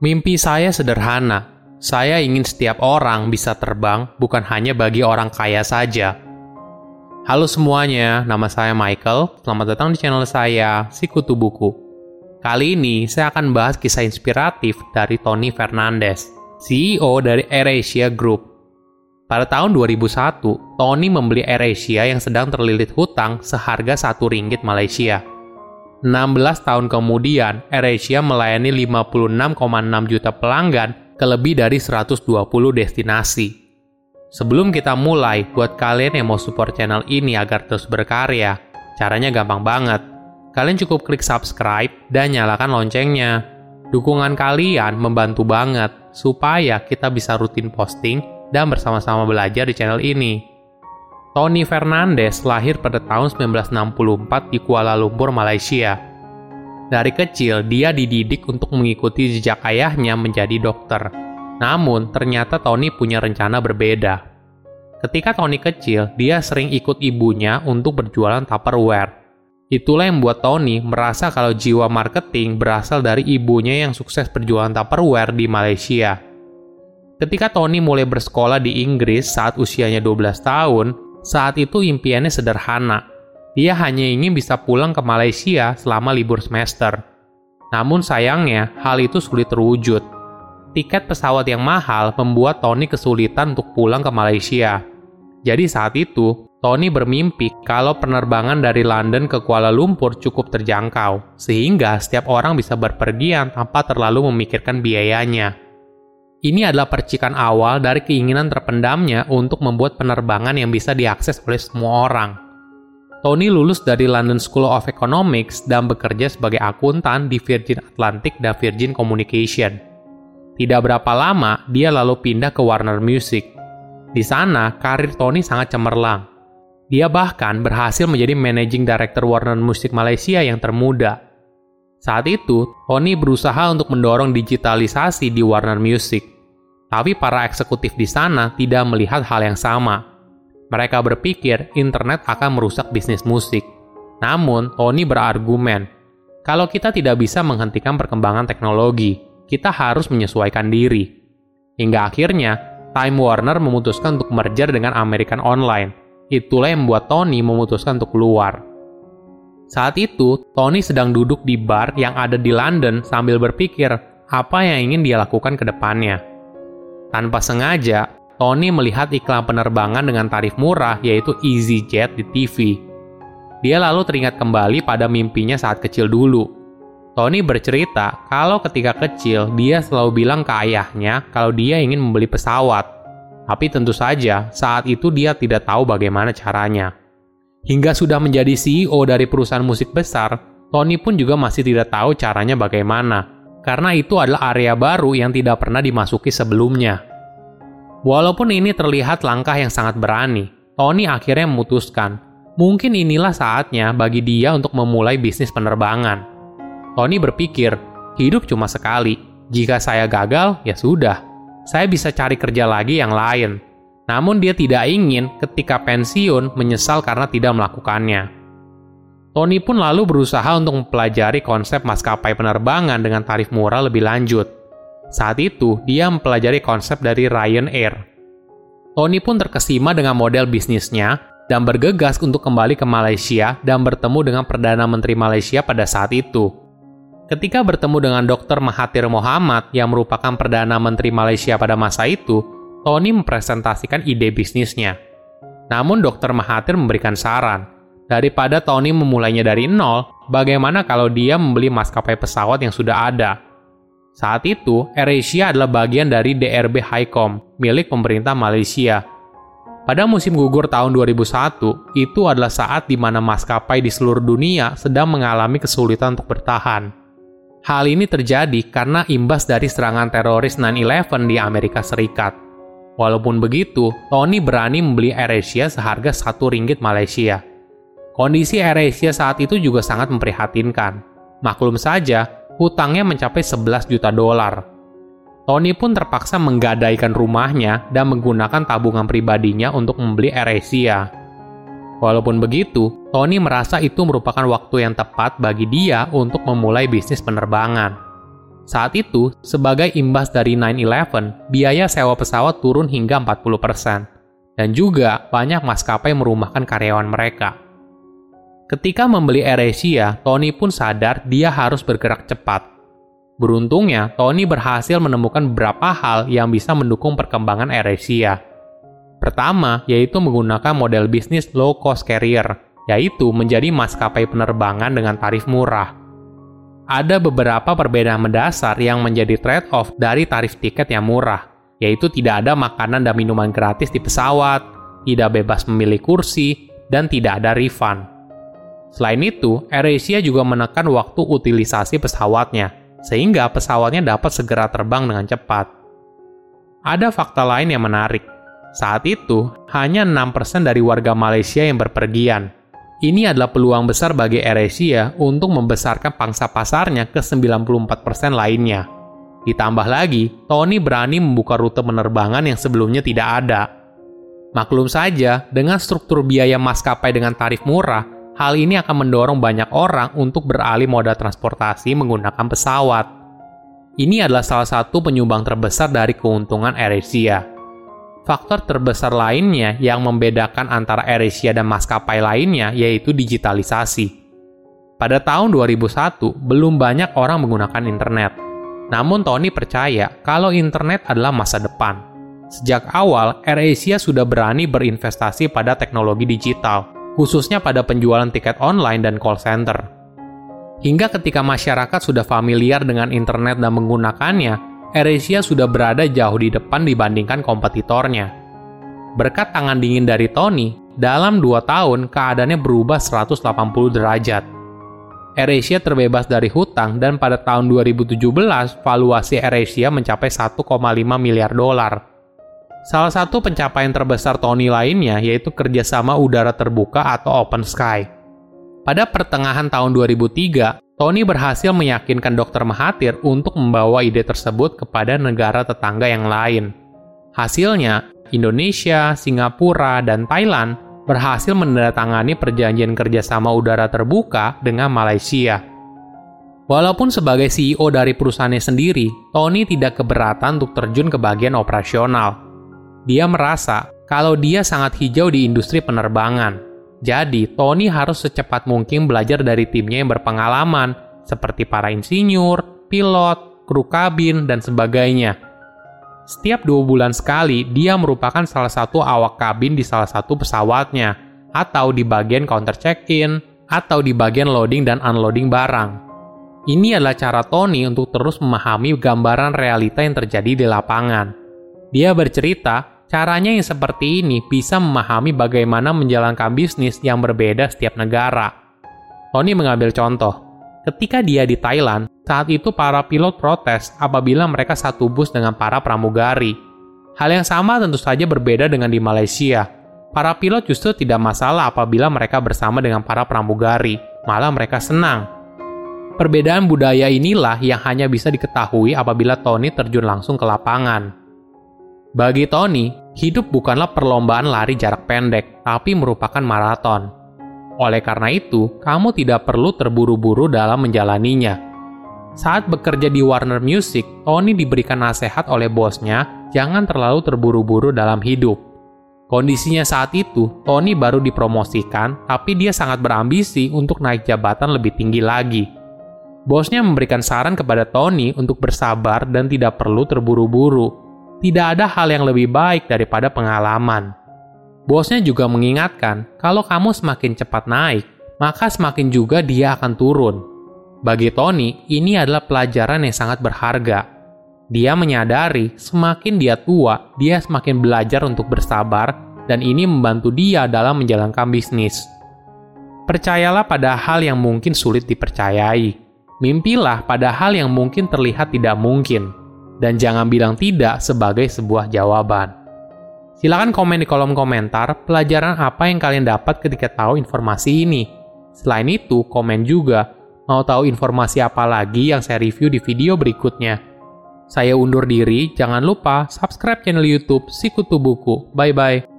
Mimpi saya sederhana. Saya ingin setiap orang bisa terbang, bukan hanya bagi orang kaya saja. Halo semuanya, nama saya Michael. Selamat datang di channel saya, Sikutu Buku. Kali ini saya akan bahas kisah inspiratif dari Tony Fernandez, CEO dari AirAsia Group. Pada tahun 2001, Tony membeli AirAsia yang sedang terlilit hutang seharga satu ringgit Malaysia. 16 tahun kemudian, AirAsia melayani 56,6 juta pelanggan ke lebih dari 120 destinasi. Sebelum kita mulai, buat kalian yang mau support channel ini agar terus berkarya, caranya gampang banget. Kalian cukup klik subscribe dan nyalakan loncengnya. Dukungan kalian membantu banget supaya kita bisa rutin posting dan bersama-sama belajar di channel ini. Tony Fernandez lahir pada tahun 1964 di Kuala Lumpur, Malaysia. Dari kecil, dia dididik untuk mengikuti jejak ayahnya menjadi dokter. Namun, ternyata Tony punya rencana berbeda. Ketika Tony kecil, dia sering ikut ibunya untuk berjualan Tupperware. Itulah yang membuat Tony merasa kalau jiwa marketing berasal dari ibunya yang sukses berjualan Tupperware di Malaysia. Ketika Tony mulai bersekolah di Inggris saat usianya 12 tahun, saat itu impiannya sederhana. Dia hanya ingin bisa pulang ke Malaysia selama libur semester. Namun sayangnya, hal itu sulit terwujud. Tiket pesawat yang mahal membuat Tony kesulitan untuk pulang ke Malaysia. Jadi saat itu, Tony bermimpi kalau penerbangan dari London ke Kuala Lumpur cukup terjangkau, sehingga setiap orang bisa berpergian tanpa terlalu memikirkan biayanya. Ini adalah percikan awal dari keinginan terpendamnya untuk membuat penerbangan yang bisa diakses oleh semua orang. Tony lulus dari London School of Economics dan bekerja sebagai akuntan di Virgin Atlantic dan Virgin Communication. Tidak berapa lama, dia lalu pindah ke Warner Music. Di sana, karir Tony sangat cemerlang. Dia bahkan berhasil menjadi Managing Director Warner Music Malaysia yang termuda. Saat itu, Tony berusaha untuk mendorong digitalisasi di Warner Music. Tapi para eksekutif di sana tidak melihat hal yang sama. Mereka berpikir internet akan merusak bisnis musik. Namun, Tony berargumen, kalau kita tidak bisa menghentikan perkembangan teknologi, kita harus menyesuaikan diri. Hingga akhirnya, Time Warner memutuskan untuk merger dengan American Online. Itulah yang membuat Tony memutuskan untuk keluar. Saat itu, Tony sedang duduk di bar yang ada di London sambil berpikir apa yang ingin dia lakukan ke depannya. Tanpa sengaja, Tony melihat iklan penerbangan dengan tarif murah yaitu EasyJet di TV. Dia lalu teringat kembali pada mimpinya saat kecil dulu. Tony bercerita kalau ketika kecil dia selalu bilang ke ayahnya kalau dia ingin membeli pesawat. Tapi tentu saja saat itu dia tidak tahu bagaimana caranya. Hingga sudah menjadi CEO dari perusahaan musik besar, Tony pun juga masih tidak tahu caranya bagaimana, karena itu adalah area baru yang tidak pernah dimasuki sebelumnya. Walaupun ini terlihat langkah yang sangat berani, Tony akhirnya memutuskan, mungkin inilah saatnya bagi dia untuk memulai bisnis penerbangan. Tony berpikir, hidup cuma sekali, jika saya gagal, ya sudah, saya bisa cari kerja lagi yang lain, namun dia tidak ingin ketika pensiun menyesal karena tidak melakukannya. Tony pun lalu berusaha untuk mempelajari konsep maskapai penerbangan dengan tarif murah lebih lanjut. Saat itu, dia mempelajari konsep dari Ryanair. Tony pun terkesima dengan model bisnisnya dan bergegas untuk kembali ke Malaysia dan bertemu dengan Perdana Menteri Malaysia pada saat itu. Ketika bertemu dengan Dr. Mahathir Mohamad yang merupakan Perdana Menteri Malaysia pada masa itu, Tony mempresentasikan ide bisnisnya. Namun Dr. Mahathir memberikan saran, daripada Tony memulainya dari nol, bagaimana kalau dia membeli maskapai pesawat yang sudah ada? Saat itu, AirAsia adalah bagian dari DRB Highcom, milik pemerintah Malaysia. Pada musim gugur tahun 2001, itu adalah saat di mana maskapai di seluruh dunia sedang mengalami kesulitan untuk bertahan. Hal ini terjadi karena imbas dari serangan teroris 9-11 di Amerika Serikat. Walaupun begitu, Tony berani membeli AirAsia seharga satu ringgit Malaysia. Kondisi AirAsia saat itu juga sangat memprihatinkan. Maklum saja, hutangnya mencapai 11 juta dolar. Tony pun terpaksa menggadaikan rumahnya dan menggunakan tabungan pribadinya untuk membeli AirAsia. Walaupun begitu, Tony merasa itu merupakan waktu yang tepat bagi dia untuk memulai bisnis penerbangan. Saat itu, sebagai imbas dari 9-11, biaya sewa pesawat turun hingga 40%. Dan juga banyak maskapai merumahkan karyawan mereka. Ketika membeli AirAsia, Tony pun sadar dia harus bergerak cepat. Beruntungnya, Tony berhasil menemukan beberapa hal yang bisa mendukung perkembangan AirAsia. Pertama, yaitu menggunakan model bisnis low-cost carrier, yaitu menjadi maskapai penerbangan dengan tarif murah ada beberapa perbedaan mendasar yang menjadi trade-off dari tarif tiket yang murah, yaitu tidak ada makanan dan minuman gratis di pesawat, tidak bebas memilih kursi, dan tidak ada refund. Selain itu, AirAsia juga menekan waktu utilisasi pesawatnya, sehingga pesawatnya dapat segera terbang dengan cepat. Ada fakta lain yang menarik. Saat itu, hanya 6% dari warga Malaysia yang berpergian, ini adalah peluang besar bagi AirAsia untuk membesarkan pangsa pasarnya ke 94% lainnya. Ditambah lagi, Tony berani membuka rute penerbangan yang sebelumnya tidak ada. Maklum saja, dengan struktur biaya maskapai dengan tarif murah, hal ini akan mendorong banyak orang untuk beralih moda transportasi menggunakan pesawat. Ini adalah salah satu penyumbang terbesar dari keuntungan AirAsia. Faktor terbesar lainnya yang membedakan antara AirAsia dan maskapai lainnya yaitu digitalisasi. Pada tahun 2001, belum banyak orang menggunakan internet. Namun Tony percaya kalau internet adalah masa depan. Sejak awal, AirAsia sudah berani berinvestasi pada teknologi digital, khususnya pada penjualan tiket online dan call center. Hingga ketika masyarakat sudah familiar dengan internet dan menggunakannya, AirAsia sudah berada jauh di depan dibandingkan kompetitornya. Berkat tangan dingin dari Tony, dalam dua tahun keadaannya berubah 180 derajat. AirAsia terbebas dari hutang dan pada tahun 2017 valuasi AirAsia mencapai 1,5 miliar dolar. Salah satu pencapaian terbesar Tony lainnya yaitu kerjasama udara terbuka atau Open Sky. Pada pertengahan tahun 2003, Tony berhasil meyakinkan Dr. Mahathir untuk membawa ide tersebut kepada negara tetangga yang lain. Hasilnya, Indonesia, Singapura, dan Thailand berhasil menandatangani perjanjian kerjasama udara terbuka dengan Malaysia. Walaupun sebagai CEO dari perusahaannya sendiri, Tony tidak keberatan untuk terjun ke bagian operasional. Dia merasa kalau dia sangat hijau di industri penerbangan, jadi, Tony harus secepat mungkin belajar dari timnya yang berpengalaman, seperti para insinyur, pilot, kru kabin, dan sebagainya. Setiap dua bulan sekali, dia merupakan salah satu awak kabin di salah satu pesawatnya, atau di bagian counter check-in, atau di bagian loading dan unloading barang. Ini adalah cara Tony untuk terus memahami gambaran realita yang terjadi di lapangan. Dia bercerita Caranya yang seperti ini bisa memahami bagaimana menjalankan bisnis yang berbeda setiap negara. Tony mengambil contoh. Ketika dia di Thailand, saat itu para pilot protes apabila mereka satu bus dengan para pramugari. Hal yang sama tentu saja berbeda dengan di Malaysia. Para pilot justru tidak masalah apabila mereka bersama dengan para pramugari, malah mereka senang. Perbedaan budaya inilah yang hanya bisa diketahui apabila Tony terjun langsung ke lapangan. Bagi Tony, hidup bukanlah perlombaan lari jarak pendek, tapi merupakan maraton. Oleh karena itu, kamu tidak perlu terburu-buru dalam menjalaninya. Saat bekerja di Warner Music, Tony diberikan nasihat oleh bosnya jangan terlalu terburu-buru dalam hidup. Kondisinya saat itu, Tony baru dipromosikan, tapi dia sangat berambisi untuk naik jabatan lebih tinggi lagi. Bosnya memberikan saran kepada Tony untuk bersabar dan tidak perlu terburu-buru, tidak ada hal yang lebih baik daripada pengalaman. Bosnya juga mengingatkan, kalau kamu semakin cepat naik, maka semakin juga dia akan turun. Bagi Tony, ini adalah pelajaran yang sangat berharga. Dia menyadari semakin dia tua, dia semakin belajar untuk bersabar, dan ini membantu dia dalam menjalankan bisnis. Percayalah pada hal yang mungkin sulit dipercayai. Mimpilah pada hal yang mungkin terlihat tidak mungkin dan jangan bilang tidak sebagai sebuah jawaban. Silahkan komen di kolom komentar pelajaran apa yang kalian dapat ketika tahu informasi ini. Selain itu, komen juga mau tahu informasi apa lagi yang saya review di video berikutnya. Saya undur diri, jangan lupa subscribe channel YouTube Sikutu Buku. Bye bye.